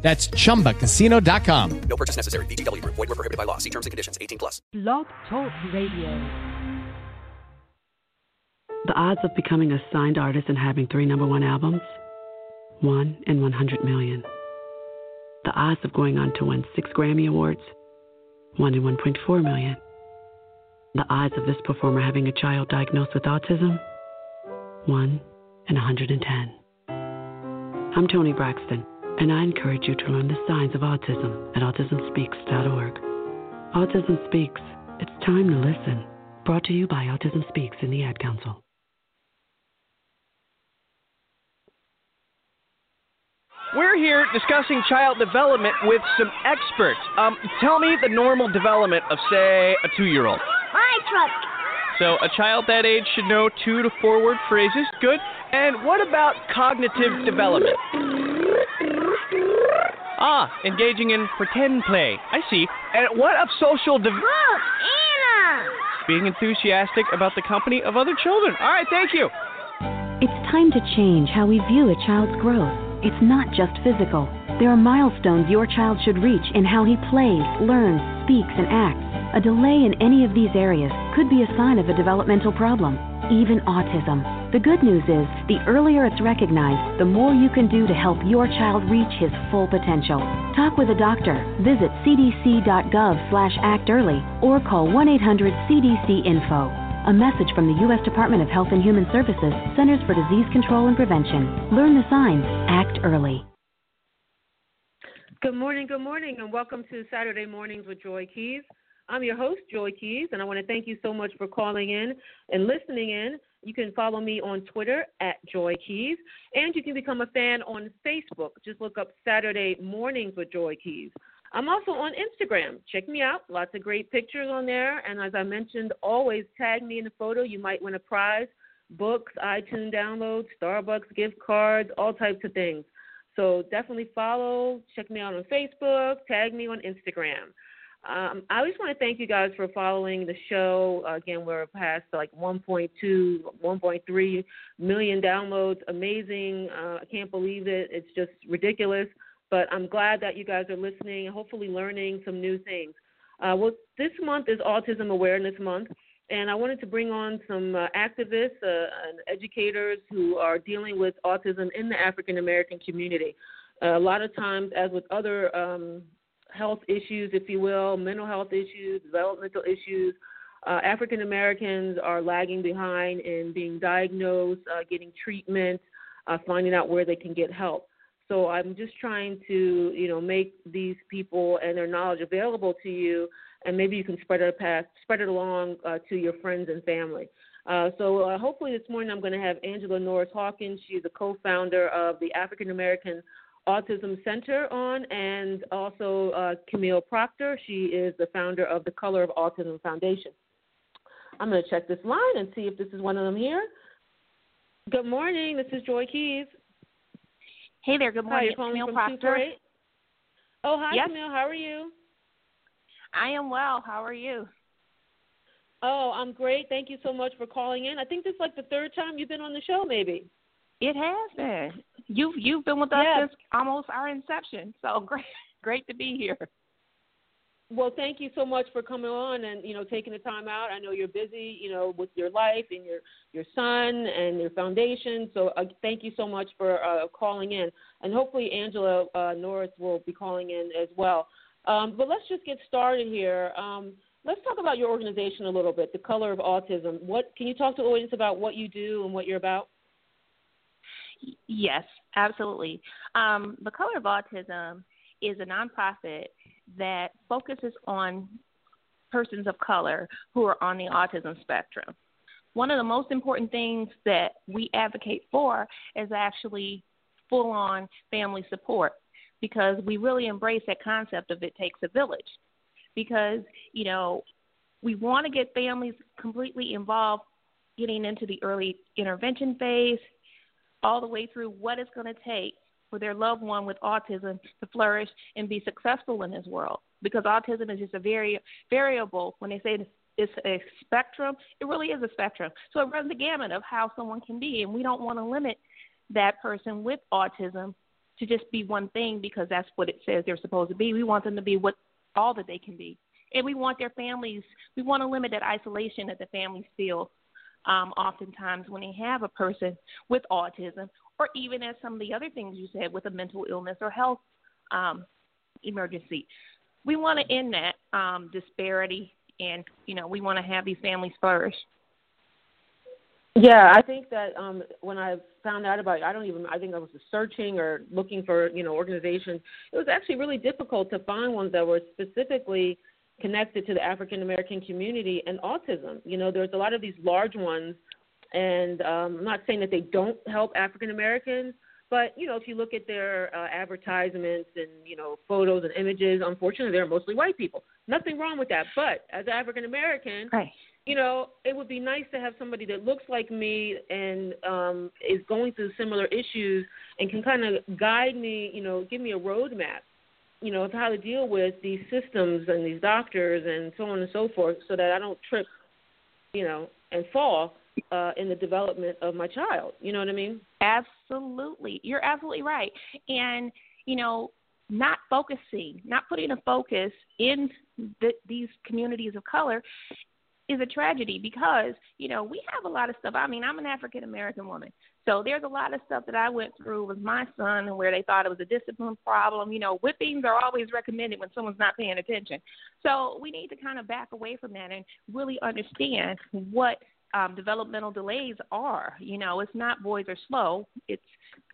That's chumbacasino.com. No purchase necessary. VGW Group. Void were prohibited by law. See terms and conditions. 18 plus. Blog Talk Radio. The odds of becoming a signed artist and having three number one albums? One in 100 million. The odds of going on to win six Grammy Awards? One in 1.4 million. The odds of this performer having a child diagnosed with autism? One in 110. I'm Toni Braxton and I encourage you to learn the signs of autism at autismspeaks.org. Autism Speaks. It's time to listen. Brought to you by Autism Speaks and the Ad Council. We're here discussing child development with some experts. Um, tell me the normal development of, say, a two-year-old. My truck. So a child that age should know two to four word phrases. Good. And what about cognitive development? Ah, engaging in pretend play. I see. And what of social development? Look, Anna. Being enthusiastic about the company of other children. All right, thank you. It's time to change how we view a child's growth. It's not just physical. There are milestones your child should reach in how he plays, learns, speaks, and acts. A delay in any of these areas could be a sign of a developmental problem, even autism. The good news is, the earlier it's recognized, the more you can do to help your child reach his full potential. Talk with a doctor. Visit cdc.gov/actearly or call 1-800-CDC-INFO. A message from the U.S. Department of Health and Human Services, Centers for Disease Control and Prevention. Learn the signs. Act early. Good morning, good morning, and welcome to Saturday Mornings with Joy Keys. I'm your host, Joy Keys, and I want to thank you so much for calling in and listening in. You can follow me on Twitter at Joy Keys, and you can become a fan on Facebook. Just look up Saturday Mornings with Joy Keys. I'm also on Instagram. Check me out. Lots of great pictures on there. And as I mentioned, always tag me in the photo. You might win a prize books, iTunes downloads, Starbucks gift cards, all types of things. So definitely follow, check me out on Facebook, tag me on Instagram. Um, I just want to thank you guys for following the show. Again, we're past like 1.2, 1.3 million downloads. Amazing. Uh, I can't believe it. It's just ridiculous. But I'm glad that you guys are listening and hopefully learning some new things. Uh, well, this month is Autism Awareness Month, and I wanted to bring on some uh, activists uh, and educators who are dealing with autism in the African American community. A lot of times, as with other um, health issues, if you will, mental health issues, developmental issues, uh, African Americans are lagging behind in being diagnosed, uh, getting treatment, uh, finding out where they can get help. So I'm just trying to, you know, make these people and their knowledge available to you, and maybe you can spread it past, spread it along uh, to your friends and family. Uh, so uh, hopefully this morning I'm going to have Angela Norris Hawkins. She's the co-founder of the African American Autism Center on, and also uh, Camille Proctor. She is the founder of the Color of Autism Foundation. I'm going to check this line and see if this is one of them here. Good morning. This is Joy Keys. Hey there. Good morning. Hi, Camille Proctor. Oh, hi, yes. Camille. How are you? I am well. How are you? Oh, I'm great. Thank you so much for calling in. I think this is like the third time you've been on the show, maybe. It has been. You've you've been with us Yeah. since almost our inception. So great great to be here. Well, thank you so much for coming on and you know taking the time out. I know you're busy, you know, with your life and your your son and your foundation. So uh, thank you so much for uh, calling in, and hopefully Angela uh, Norris will be calling in as well. Um, but let's just get started here. Um, let's talk about your organization a little bit, the Color of Autism. What can you talk to the audience about what you do and what you're about? Yes, absolutely. Um, the Color of Autism is a nonprofit that focuses on persons of color who are on the autism spectrum. One of the most important things that we advocate for is actually full on family support because we really embrace that concept of it takes a village. because you know we want to get families completely involved, getting into the early intervention phase, all the way through what it's going to take for their loved one with autism to flourish and be successful in this world. Because autism is just a very variable. When they say it's a spectrum, it really is a spectrum. So it runs the gamut of how someone can be, and we don't want to limit that person with autism to just be one thing because that's what it says they're supposed to be. We want them to be what all that they can be. And we want their families, we want to limit that isolation that the families feel um, oftentimes when they have a person with autism, or even as some of the other things you said with a mental illness or health um, emergency. We want to end that um, disparity, and you know we want to have these families flourish. Yeah, I think that um, when I found out about it, I don't even, I think I was searching or looking for, you know, organizations. It was actually really difficult to find ones that were specifically connected to the African American community and autism. You know, there's a lot of these large ones, and um, I'm not saying that they don't help African Americans, but you know, if you look at their uh, advertisements and you know photos and images, unfortunately, they're mostly white people. Nothing wrong with that, but as an African American, right you know, it would be nice to have somebody that looks like me and um, is going through similar issues and can kind of guide me, you know, give me a roadmap, you know, how to deal with these systems and these doctors and so on and so forth, so that I don't trip, you know, and fall uh, in the development of my child. You know what I mean? Absolutely, you're absolutely right, and you know, not focusing, not putting a focus in the, these communities of color is a tragedy because you know we have a lot of stuff. I mean, I'm an African American woman, so there's a lot of stuff that I went through with my son, and where they thought it was a discipline problem. You know, whippings are always recommended when someone's not paying attention. So we need to kind of back away from that and really understand what um, developmental delays are. You know, it's not boys are slow. It's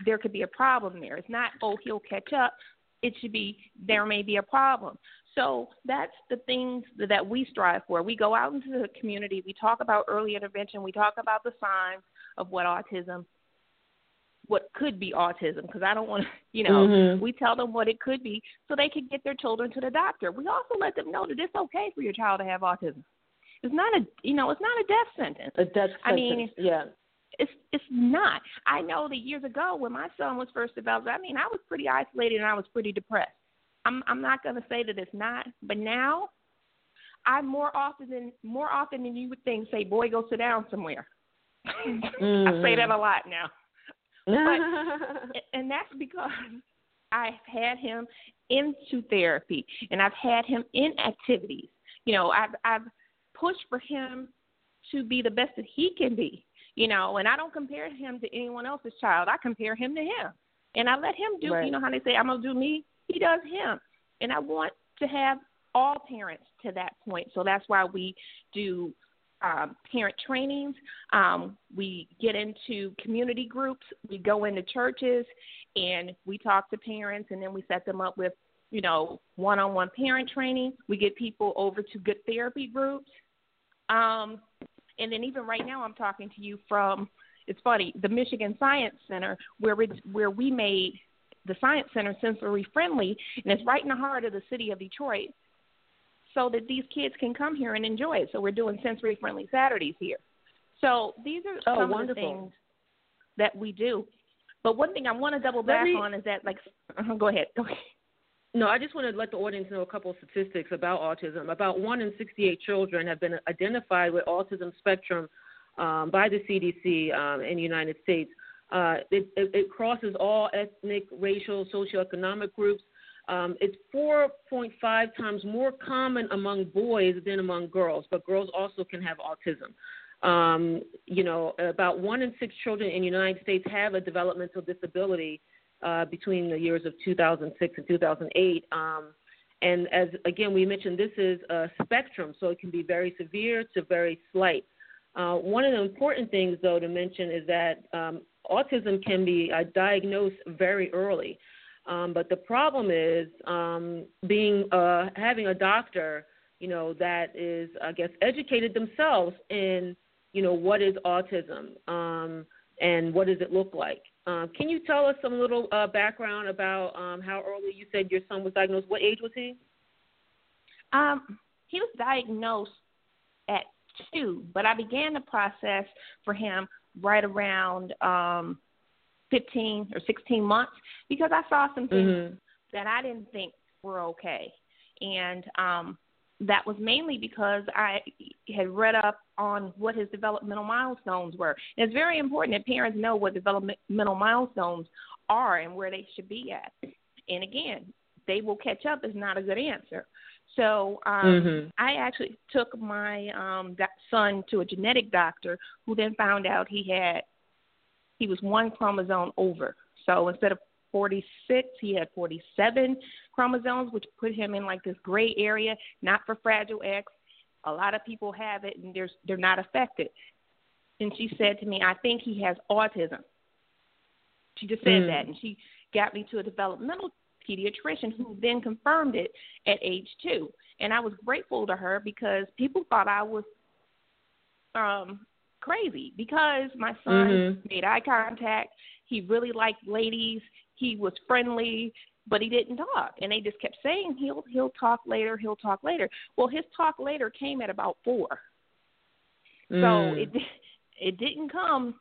there could be a problem there. It's not oh he'll catch up. It should be there may be a problem. So that's the things that we strive for. We go out into the community, we talk about early intervention, we talk about the signs of what autism what could be autism because I don't want to, you know, mm-hmm. we tell them what it could be so they can get their children to the doctor. We also let them know that it's okay for your child to have autism. It's not a, you know, it's not a death sentence. A death sentence. I mean, yeah. It's it's not. I know that years ago when my son was first developed, I mean, I was pretty isolated and I was pretty depressed. I'm I'm not going to say that it's not, but now I more often than more often than you would think say, "Boy, go sit down somewhere." mm. I say that a lot now, but and that's because I've had him into therapy and I've had him in activities. You know, I've I've pushed for him to be the best that he can be. You know, and I don't compare him to anyone else's child. I compare him to him, and I let him do. Right. You know how they say, "I'm gonna do me." He does him. And I want to have all parents to that point. So that's why we do um, parent trainings. Um, we get into community groups. We go into churches and we talk to parents and then we set them up with, you know, one on one parent training. We get people over to good therapy groups. Um, and then even right now, I'm talking to you from, it's funny, the Michigan Science Center, where we, where we made the Science Center sensory friendly, and it's right in the heart of the city of Detroit, so that these kids can come here and enjoy it. So we're doing sensory friendly Saturdays here. So these are oh, some wonderful. of the things that we do. But one thing I want to double back me, on is that, like, uh, go ahead. Go ahead. No, I just want to let the audience know a couple of statistics about autism. About one in 68 children have been identified with autism spectrum um, by the CDC um, in the United States. Uh, it, it, it, crosses all ethnic, racial, socioeconomic groups. Um, it's 4.5 times more common among boys than among girls, but girls also can have autism. Um, you know, about one in six children in the United States have a developmental disability uh, between the years of 2006 and 2008. Um, and as again we mentioned, this is a spectrum, so it can be very severe to very slight. Uh, one of the important things, though, to mention is that um, autism can be uh, diagnosed very early. Um, but the problem is um, being uh, having a doctor, you know, that is, I guess, educated themselves in, you know, what is autism um, and what does it look like. Um, can you tell us some little uh, background about um, how early you said your son was diagnosed? What age was he? Um, he was diagnosed at two, but I began the process for him right around um 15 or 16 months because I saw some things Mhm. that I didn't think were okay. And um that was mainly because I had read up on what his developmental milestones were. And it's very important that parents know what developmental milestones are and where they should be at. And again, they will catch up is not a good answer. So um, Mhm. I actually took my um, son to a genetic doctor who then found out he had he was one chromosome over. So instead of 46, he had 47 chromosomes, which put him in like this gray area, not for Fragile X. A lot of people have it, and there's they're not affected. And she said to me, "I think he has autism." She just said Mm. that, and she got me to a developmental pediatrician who then confirmed it at age two. And I was grateful to her because people thought I was um crazy because my son Mhm. made eye contact. He really liked ladies. He was friendly, but he didn't talk. And they just kept saying he'll he'll talk later, he'll talk later. Well, his talk later came at about 4. So Mm. it it didn't come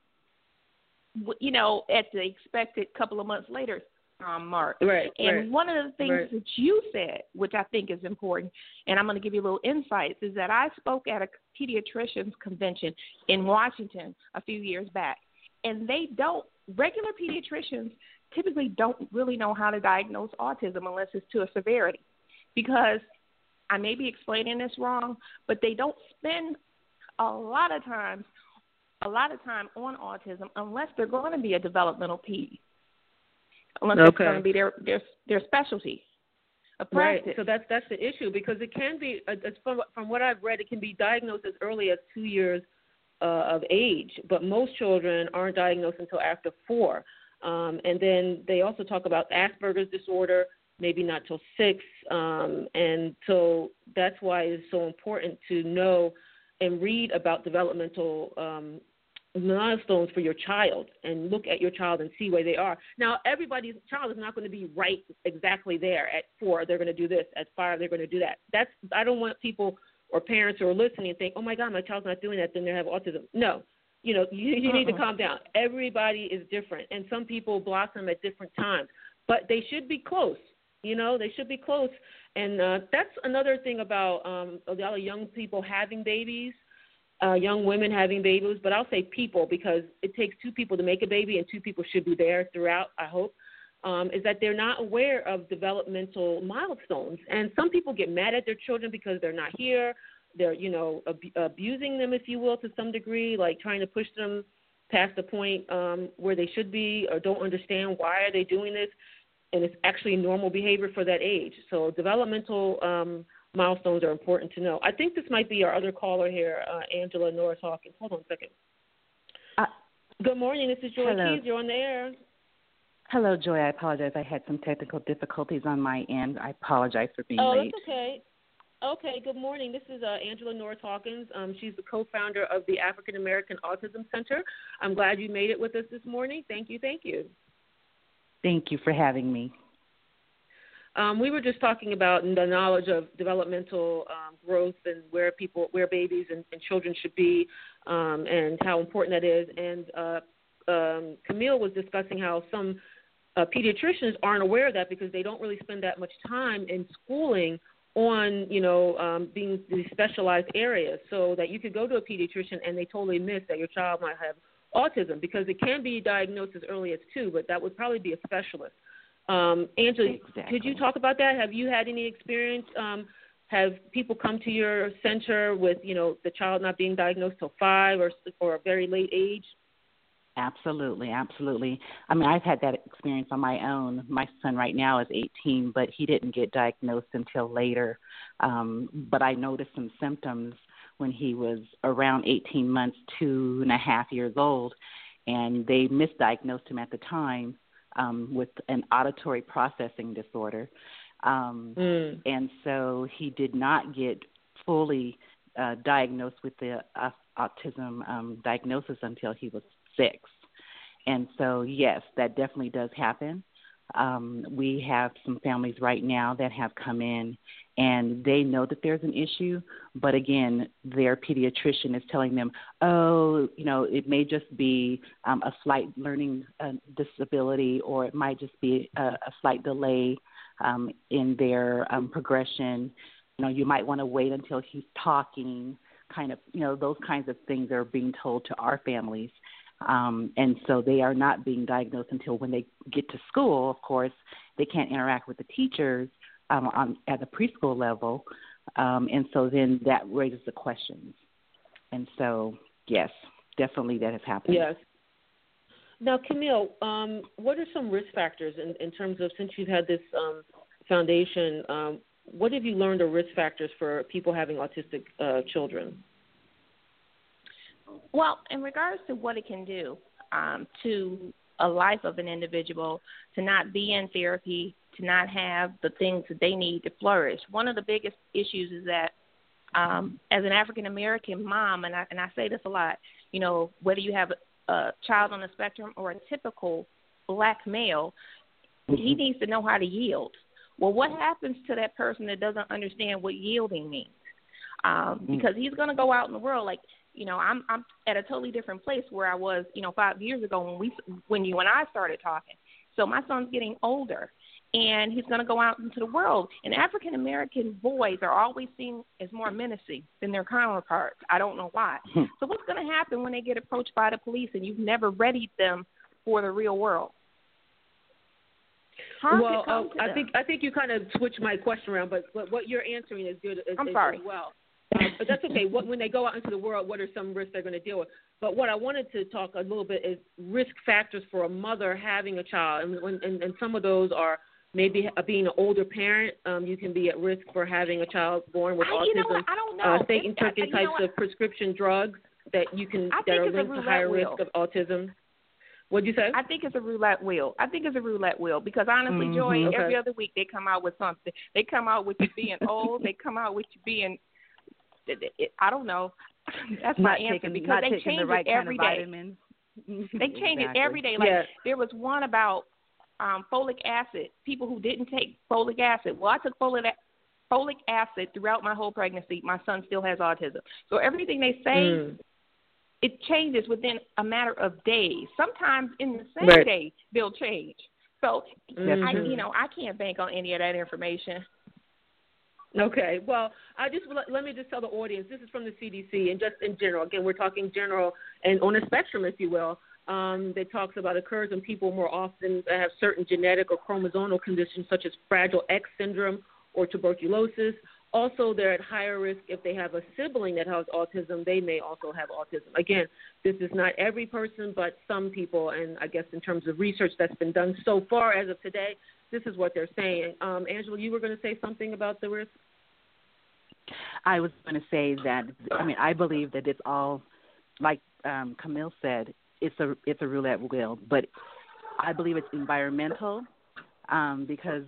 w- you know at the expected couple of months later um mark. Right. And right. one of the things Right. that you said, which I think is important, and I'm going to give you a little insights, is that I spoke at a pediatricians convention in Washington a few years back, and they don't regular pediatricians typically don't really know how to diagnose autism unless it's to a severity, because I may be explaining this wrong, but they don't spend a lot of times a lot of time on autism unless they're going to be a developmental ped unless it's Okay. going to be their their their specialty. Right. So that's that's the issue because it can be, uh, it's from from what I've read, it can be diagnosed as early as two years uh, of age, but most children aren't diagnosed until after four. Um, and then they also talk about Asperger's disorder, maybe not till six. Um, and so that's why it's so important to know and read about developmental um, milestones for your child and look at your child and see where they are. Now, everybody's child is not going to be right exactly there at four. They're going to do this. At five, they're going to do that. That's I don't want people or parents who are listening and think, oh my God, my child's not doing that, then they have autism. No, you know, you, you need to Uh-uh. calm down. Everybody is different, and some people blossom at different times, but they should be close. You know, they should be close, and uh, that's another thing about um, a lot of young people having babies uh, young women having babies, but I'll say people because it takes two people to make a baby, and two people should be there throughout. I hope um, is that they're not aware of developmental milestones, and some people get mad at their children because they're not here. They're you know ab- abusing them, if you will, to some degree, like trying to push them past the point um, where they should be, or don't understand why are they doing this, and it's actually normal behavior for that age. So developmental um, milestones are important to know. I think this might be our other caller here, uh, Angela Norris Hawkins. Hold on a second. Uh, Good morning. This is Joy hello. Keys. You're on the air. Hello, Joy. I apologize. I had some technical difficulties on my end. I apologize for being oh, late. that's okay. Okay, good morning. This is uh, Angela Norris Hawkins. Um, she's the co-founder of the African American Autism Center. I'm glad you made it with us this morning. Thank you, thank you. Thank you for having me. Um, we were just talking about the knowledge of developmental um, growth and where people, where babies and, and children should be, um, and how important that is. And uh, um, Camille was discussing how some uh, pediatricians aren't aware of that because they don't really spend that much time in schooling on, you know, um, being these specialized areas. So that you could go to a pediatrician and they totally miss that your child might have autism because it can be diagnosed as early as two, but that would probably be a specialist. Um, Angela, Exactly. could you talk about that? Have you had any experience? Um, have people come to your center with, you know, the child not being diagnosed till five or or a very late age? Absolutely, absolutely. I mean, I've had that experience on my own. My son right now is 18, but he didn't get diagnosed until later. Um, but I noticed some symptoms when he was around 18 months, two and a half years old, and they misdiagnosed him at the time um, with an auditory processing disorder. Um, Mm. and so he did not get fully uh, diagnosed with the uh, autism um, diagnosis until he was six. And so, yes, that definitely does happen. Um, we have some families right now that have come in and they know that there's an issue, but again, their pediatrician is telling them, oh, you know, it may just be um, a slight learning uh, disability or it might just be a, a slight delay um, in their um, progression. You know, you might want to wait until he's talking, kind of, you know, those kinds of things are being told to our families. Um, and so they are not being diagnosed until when they get to school. Of course, they can't interact with the teachers um, on, at the preschool level, um, and so then that raises the questions. And so, yes, definitely that has happened. Yes. Now, Camille, um, what are some risk factors in, in terms of since you've had this um, foundation? Um, what have you learned are risk factors for people having autistic uh, children? Well, in regards to what it can do um, to a life of an individual, to not be in therapy, to not have the things that they need to flourish, one of the biggest issues is that um, as an African American mom, and I, and I say this a lot, you know, whether you have a, child on the spectrum or a typical black male, mm-hmm. he needs to know how to yield. Well, what happens to that person that doesn't understand what yielding means? Um, mm-hmm. Because he's going to go out in the world like you know i'm i'm at a totally different place where i was you know five years ago when we when you and i started talking so my son's getting older and he's going to go out into the world and african american boys are always seen as more menacing than their counterparts i don't know why hmm. so what's going to happen when they get approached by the police and you've never readied them for the real world Harm well, uh, I think I think you kind of switched my question around, but, but what you're answering is good. Is, I'm sorry. As well. But that's okay. What, when they go out into the world, what are some risks they're going to deal with? But what I wanted to talk a little bit is risk factors for a mother having a child, and, when, and, and some of those are maybe being an older parent. Um, you can be at risk for having a child born with I, autism. You know what? I don't know. Uh, state and types of prescription drugs that you can I that are linked to higher wheel. risk of autism. What'd you say? I think it's a roulette wheel. I think it's a roulette wheel because honestly, mm-hmm. Joy, okay. every other week they come out with something. They come out with you being old. They come out with you being it, it, I don't know. That's not my answer taking, because they change the right it every day. Vitamins. They change exactly. it every day. Like yes. there was one about um folic acid. People who didn't take folic acid. Well, I took folic folic acid throughout my whole pregnancy. My son still has autism. So everything they say, mm. it changes within a matter of days. Sometimes in the same right. day they'll change. So mm-hmm. I, you know, I can't bank on any of that information. Okay. Well, I just let me just tell the audience this is from the CDC and just in general. Again, we're talking general and on a spectrum, if you will. Um, that talks about occurs in people more often that have certain genetic or chromosomal conditions such as Fragile X syndrome or tuberculosis. Also, they're at higher risk if they have a sibling that has autism. They may also have autism. Again, this is not every person, but some people. And I guess in terms of research that's been done so far as of today, this is what they're saying. Um, Angela, you were going to say something about the risk. I was going to say that I mean I believe that it's all like um, Camille said it's a it's a roulette wheel, but I believe it's environmental um, because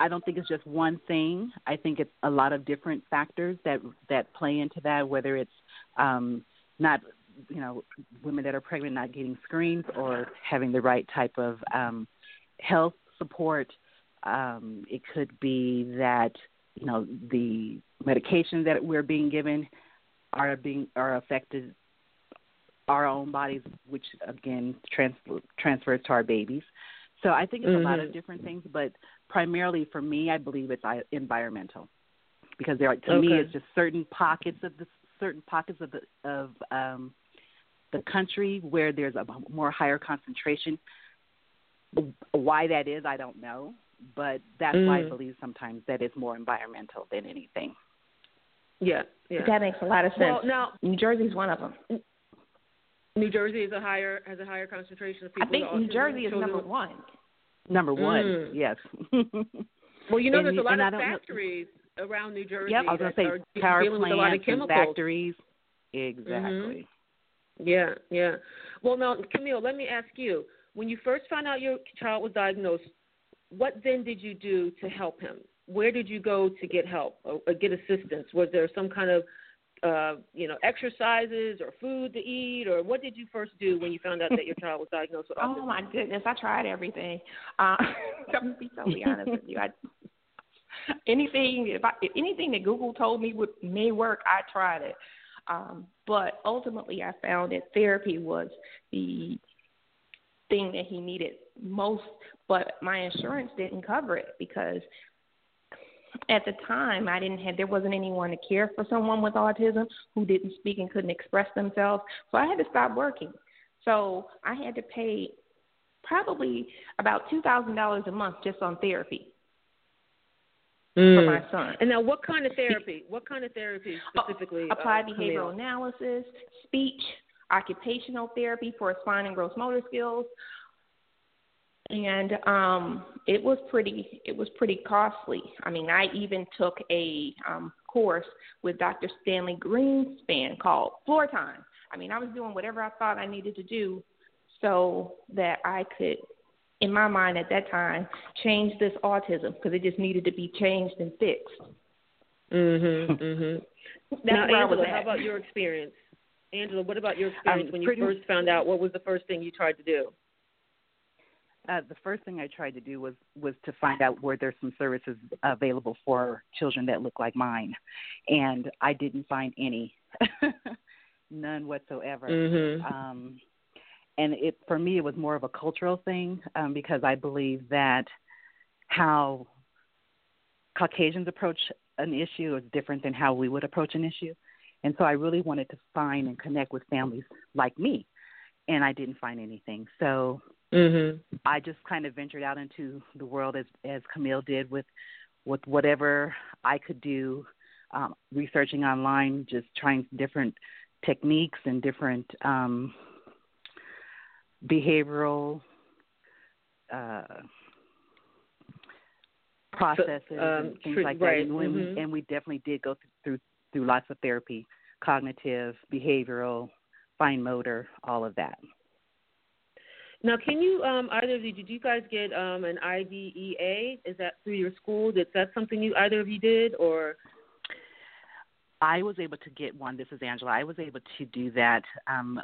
I don't think it's just one thing. I think it's a lot of different factors that that play into that. Whether it's um, not you know women that are pregnant not getting screens or having the right type of um, health support. Um, it could be that you know the medications that we're being given are being are affected our own bodies, which again trans, transfers to our babies. So I think it's mm-hmm. a lot of different things, but primarily for me, I believe it's uh, environmental because there are, to okay. me it's just certain pockets of the certain pockets of the of um, the country where there's a more higher concentration. Why that is, I don't know but that's mm. why I believe sometimes that it's more environmental than anything. Yeah, yeah. That makes a lot of sense. Well, now New Jersey's one of them. New Jersey is a higher has a higher concentration of people. I think New Jersey is number one. Number one, mm. yes. well, you know, and, there's a lot of factories know. around New Jersey. Yep, I was going to say power plants with a lot of chemicals. factories. Exactly. Mm-hmm. Yeah, yeah. Well, now, Camille, let me ask you: When you first found out your child was diagnosed, what then did you do to help him? Where did you go to get help or, or get assistance? Was there some kind of uh, you know, exercises or food to eat, or what did you first do when you found out that your child was diagnosed with autism? Oh my goodness, I tried everything. Uh, I'm gonna be totally honest with you. I, anything if I anything that Google told me would may work, I tried it. Um, but ultimately, I found that therapy was the thing that he needed most. But my insurance didn't cover it because at the time I didn't have there wasn't anyone to care for someone with autism who didn't speak and couldn't express themselves. So I had to stop working. So I had to pay probably about two thousand dollars a month just on therapy mm. for my son. And now, what kind of therapy? What kind of therapy specifically? Uh, applied uh, behavioral analysis, speech, occupational therapy for fine and gross motor skills, and um, it was pretty. It was pretty costly. I mean, I even took a um, course with Dr. Stanley Greenspan called Floor Time. I mean, I was doing whatever I thought I needed to do so that I could in my mind at that time, change this autism because it just needed to be changed and fixed. Mhm. Mhm. That's now, where I was at. how about your experience? Angela, what about your experience Um, when you first found out? What was the first thing you tried to do? Uh, the first thing I tried to do was was to find out were there some services available for children that look like mine, and I didn't find any, none whatsoever. Mhm. Um, and it for me it was more of a cultural thing um, because I believe that how Caucasians approach an issue is different than how we would approach an issue, and so I really wanted to find and connect with families like me, and I didn't find anything. So Mhm. I just kind of ventured out into the world as as Camille did with with whatever I could do, um, researching online, just trying different techniques and different um, behavioral uh, processes um, and things tr- like right, that. And, when mhm. we, and we definitely did go through through lots of therapy, cognitive, behavioral, fine motor, all of that. Now, can you um, either of you did you guys get um, an IDEA? Is that through your school? Is that something you either of you did, or I was able to get one. This is Angela. I was able to do that um,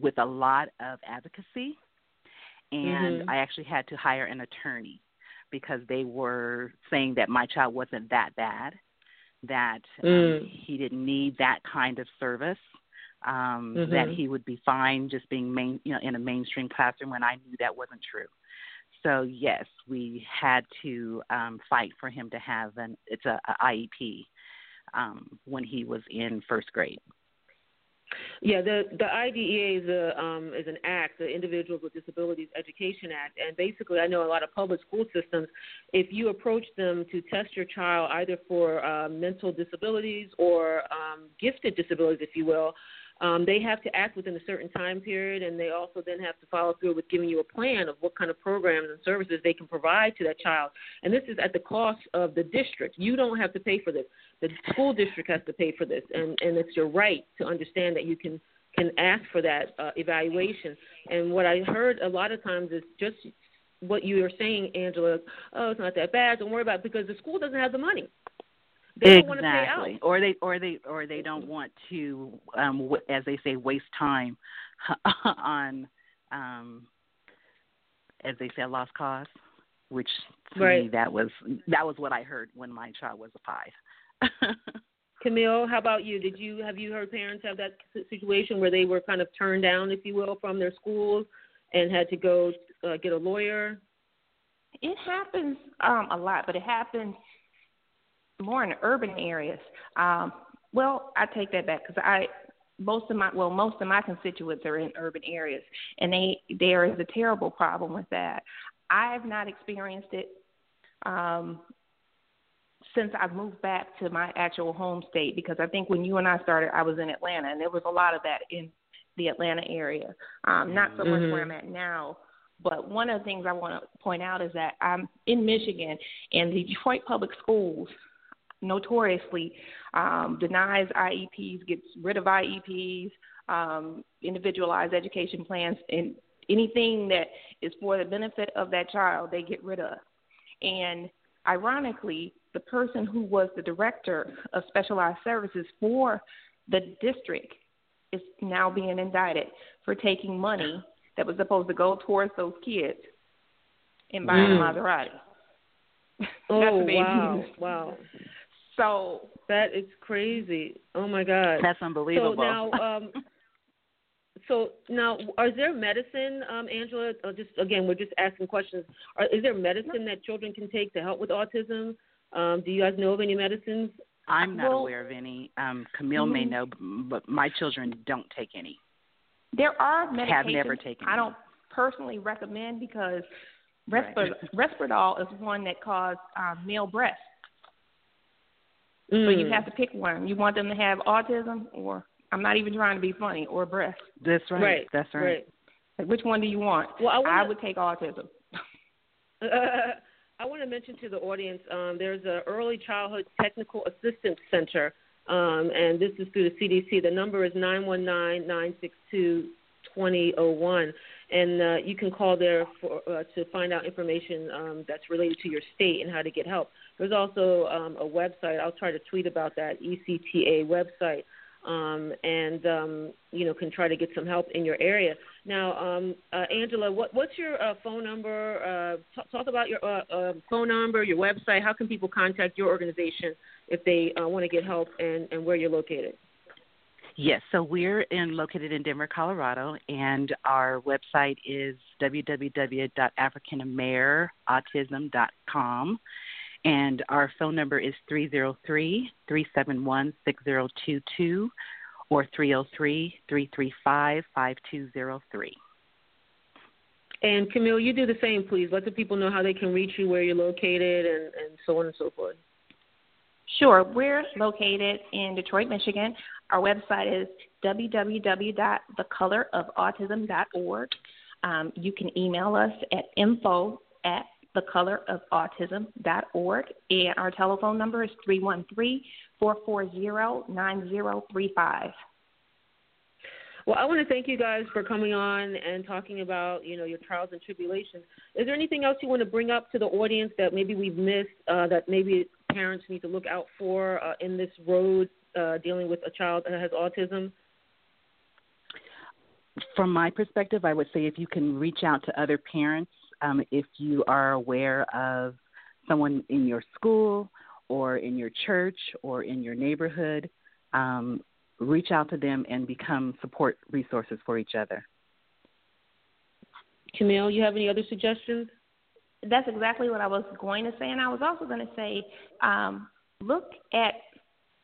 with a lot of advocacy, and Mhm. I actually had to hire an attorney because they were saying that my child wasn't that bad, that um, Mm. he didn't need that kind of service, um, that Mhm. he would be fine just being main, you know, in a mainstream classroom. When I knew that wasn't true. So yes, we had to um, fight for him to have an it's a, a IEP um, when he was in first grade. Yeah, the the IDEA is a um, is an act, the Individuals with Disabilities Education Act, and basically, I know a lot of public school systems. If you approach them to test your child either for uh, mental disabilities or um, gifted disabilities, if you will, um, they have to act within a certain time period, and they also then have to follow through with giving you a plan of what kind of programs and services they can provide to that child. And this is at the cost of the district. You don't have to pay for this. The school district has to pay for this, and and it's your right to understand that you can can ask for that uh, evaluation. And what I heard a lot of times is just what you are saying, Angela. Oh, it's not that bad. Don't worry about it because the school doesn't have the money. They don't want to pay out. exactly. Or they or they or they don't want to, um, w- as they say, waste time on, um, as they say, a lost cause. Which to me Right. that was that was what I heard when my child was five. Camille, how about you? Did you have you heard parents have that situation where they were kind of turned down, if you will, from their schools and had to go uh, get a lawyer? It happens um, a lot, but it happens more in urban areas. Um, well, I take that back because I most of my well most of my constituents are in urban areas, and they there is a terrible problem with that. I have not experienced it um, since I've moved back to my actual home state because I think when you and I started, I was in Atlanta, and there was a lot of that in the Atlanta area. Um, not so much where Mhm. I'm at now, but one of the things I want to point out is that I'm in Michigan, and the Detroit Public Schools notoriously um, denies IEPs, gets rid of IEPs, um, individualized education plans, and anything that is for the benefit of that child, they get rid of. And ironically, the person who was the director of specialized services for the district is now being indicted for taking money that was supposed to go towards those kids and buying Mm. a Maserati. Oh That's the wow, wow. So That is crazy. Oh my God. That's unbelievable. So now, um, so now, is there medicine, um, Angela? Or just again, we're just asking questions. Are, is there medicine that children can take to help with autism? Um, do you guys know of any medicines? I'm not Well- aware of any. Um, Camille may Mhm. know, but my children don't take any. there are medications Have never taken I them. don't personally recommend because Right. Risperdal, Risperdal is one that causes um, male breast. So Mm. you have to pick one. You want them to have autism, or I'm not even trying to be funny, or breast. That's right. Right. That's right. Right. Like, which one do you want? Well, I wanna- would take autism. I want to mention to the audience um, there's a early childhood technical assistance center, um, and this is through the CDC. The number is nine one nine nine six two twenty oh one, and uh, you can call there for uh, to find out information um, that's related to your state and how to get help. There's also um, a website. I'll try to tweet about that ECTA website. Um, and um, you know can try to get some help in your area. Now, um, uh, Angela, what, what's your uh, phone number? Uh, talk, talk about your uh, uh, phone number, your website. How can people contact your organization if they uh, want to get help, and, and where you're located? Yes, so we're in located in Denver, Colorado, and our website is www.africanamerautism.com, and our phone number is 303-371-6022 or 303-335-5203. And Camille, you do the same, please. Let the people know how they can reach you, where you're located, and, and so on and so forth. Sure. We're located in Detroit, Michigan. Our website is www.thecolorofautism.org. Um, you can email us at info at thecolorofautism.org. And our telephone number is 313 440 9035. Well, I want to thank you guys for coming on and talking about, you know, your trials and tribulations. Is there anything else you want to bring up to the audience that maybe we've missed, uh, that maybe parents need to look out for uh, in this road uh, dealing with a child that has autism? From my perspective, I would say if you can reach out to other parents, um, if you are aware of someone in your school or in your church or in your neighborhood, um, reach out to them and become support resources for each other. Camille, you have any other suggestions? That's exactly what I was going to say. And I was also going to say um, look at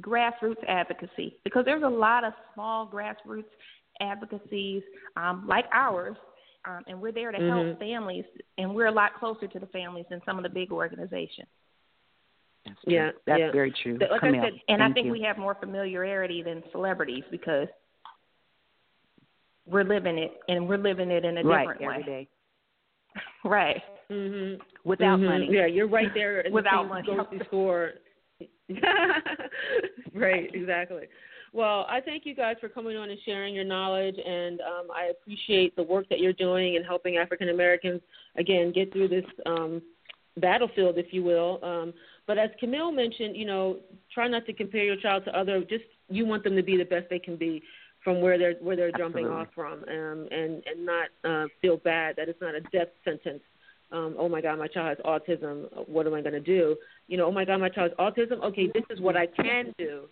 grassroots advocacy because there's a lot of small grassroots advocacies um, like ours, um, and we're there to Mhm. help families, and we're a lot closer to the families than some of the big organizations. That's true. Yeah, That's yeah. very true. Like I said- And I think you. we have more familiarity than celebrities because we're living it, and we're living it in a right different every way. day Right. Mhm. without Mhm. money. Yeah, you're right there in Without the money. same grocery store. right, exactly. Well, I thank you guys for coming on and sharing your knowledge, and um, I appreciate the work that you're doing and helping African Americans again get through this um, battlefield, if you will. Um, but as Camille mentioned, you know, try not to compare your child to other. Just you want them to be the best they can be from where they're where they're jumping off from, um, and and not uh, feel bad that it's not a death sentence. Um, oh my God, my child has autism. What am I going to do? You know, oh my God, my child has autism. Okay, this is what I can do.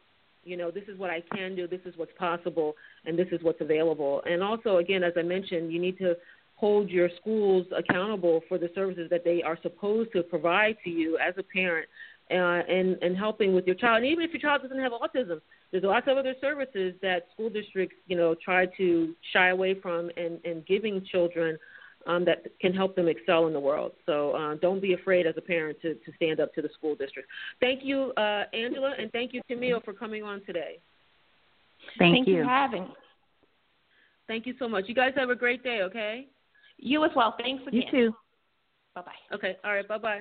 You know, this is what I can do. This is what's possible, and this is what's available. And also, again, as I mentioned, you need to hold your schools accountable for the services that they are supposed to provide to you as a parent, uh, and and helping with your child. And even if your child doesn't have autism, there's lots of other services that school districts, you know, try to shy away from and and giving children um, that can help them excel in the world. So uh, don't be afraid as a parent to, to stand up to the school district. Thank you, uh, Angela, and thank you, Camille, for coming on today. Thank, Thank you for having me. Thank you so much. You guys have a great day, okay? You as well. Thanks again. You too. Bye bye. Okay, all right, bye bye.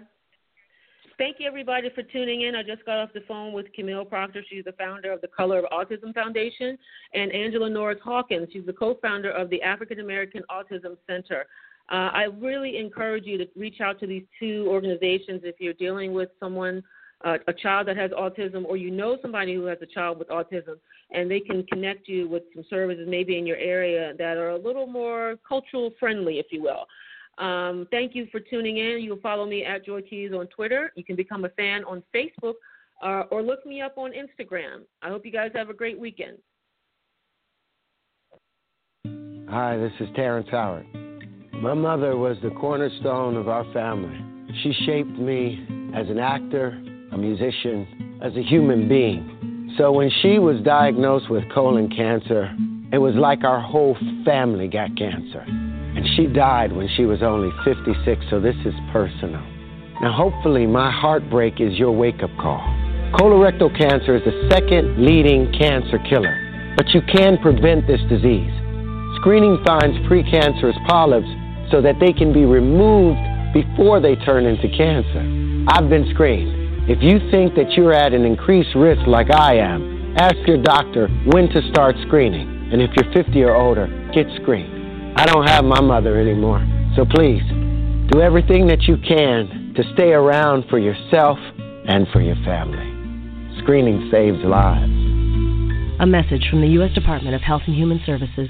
Thank you, everybody, for tuning in. I just got off the phone with Camille Proctor. She's the founder of the Color of Autism Foundation, and Angela Norris Hawkins. She's the co founder of the African American Autism Center. Uh, I really encourage you to reach out to these two organizations if you're dealing with someone uh, a child that has autism, or you know somebody who has a child with autism, and they can connect you with some services maybe in your area that are a little more cultural friendly, if you will. Um, thank you for tuning in. You can follow me at Joy Keys on Twitter. You can become a fan on Facebook uh, or look me up on Instagram. I hope you guys have a great weekend. Hi, this is Terrence Howard. My mother was the cornerstone of our family. She shaped me as an actor, a musician, as a human being. So when she was diagnosed with colon cancer, it was like our whole family got cancer. And she died when she was only 56, so this is personal. Now, hopefully, my heartbreak is your wake up call. Colorectal cancer is the second leading cancer killer, but you can prevent this disease. Screening finds precancerous polyps so that they can be removed before they turn into cancer. I've been screened. If you think that you're at an increased risk like I am, ask your doctor when to start screening. And if you're 50 or older, get screened. I don't have my mother anymore, so please do everything that you can to stay around for yourself and for your family. Screening saves lives. A message from the U.S. Department of Health and Human Services.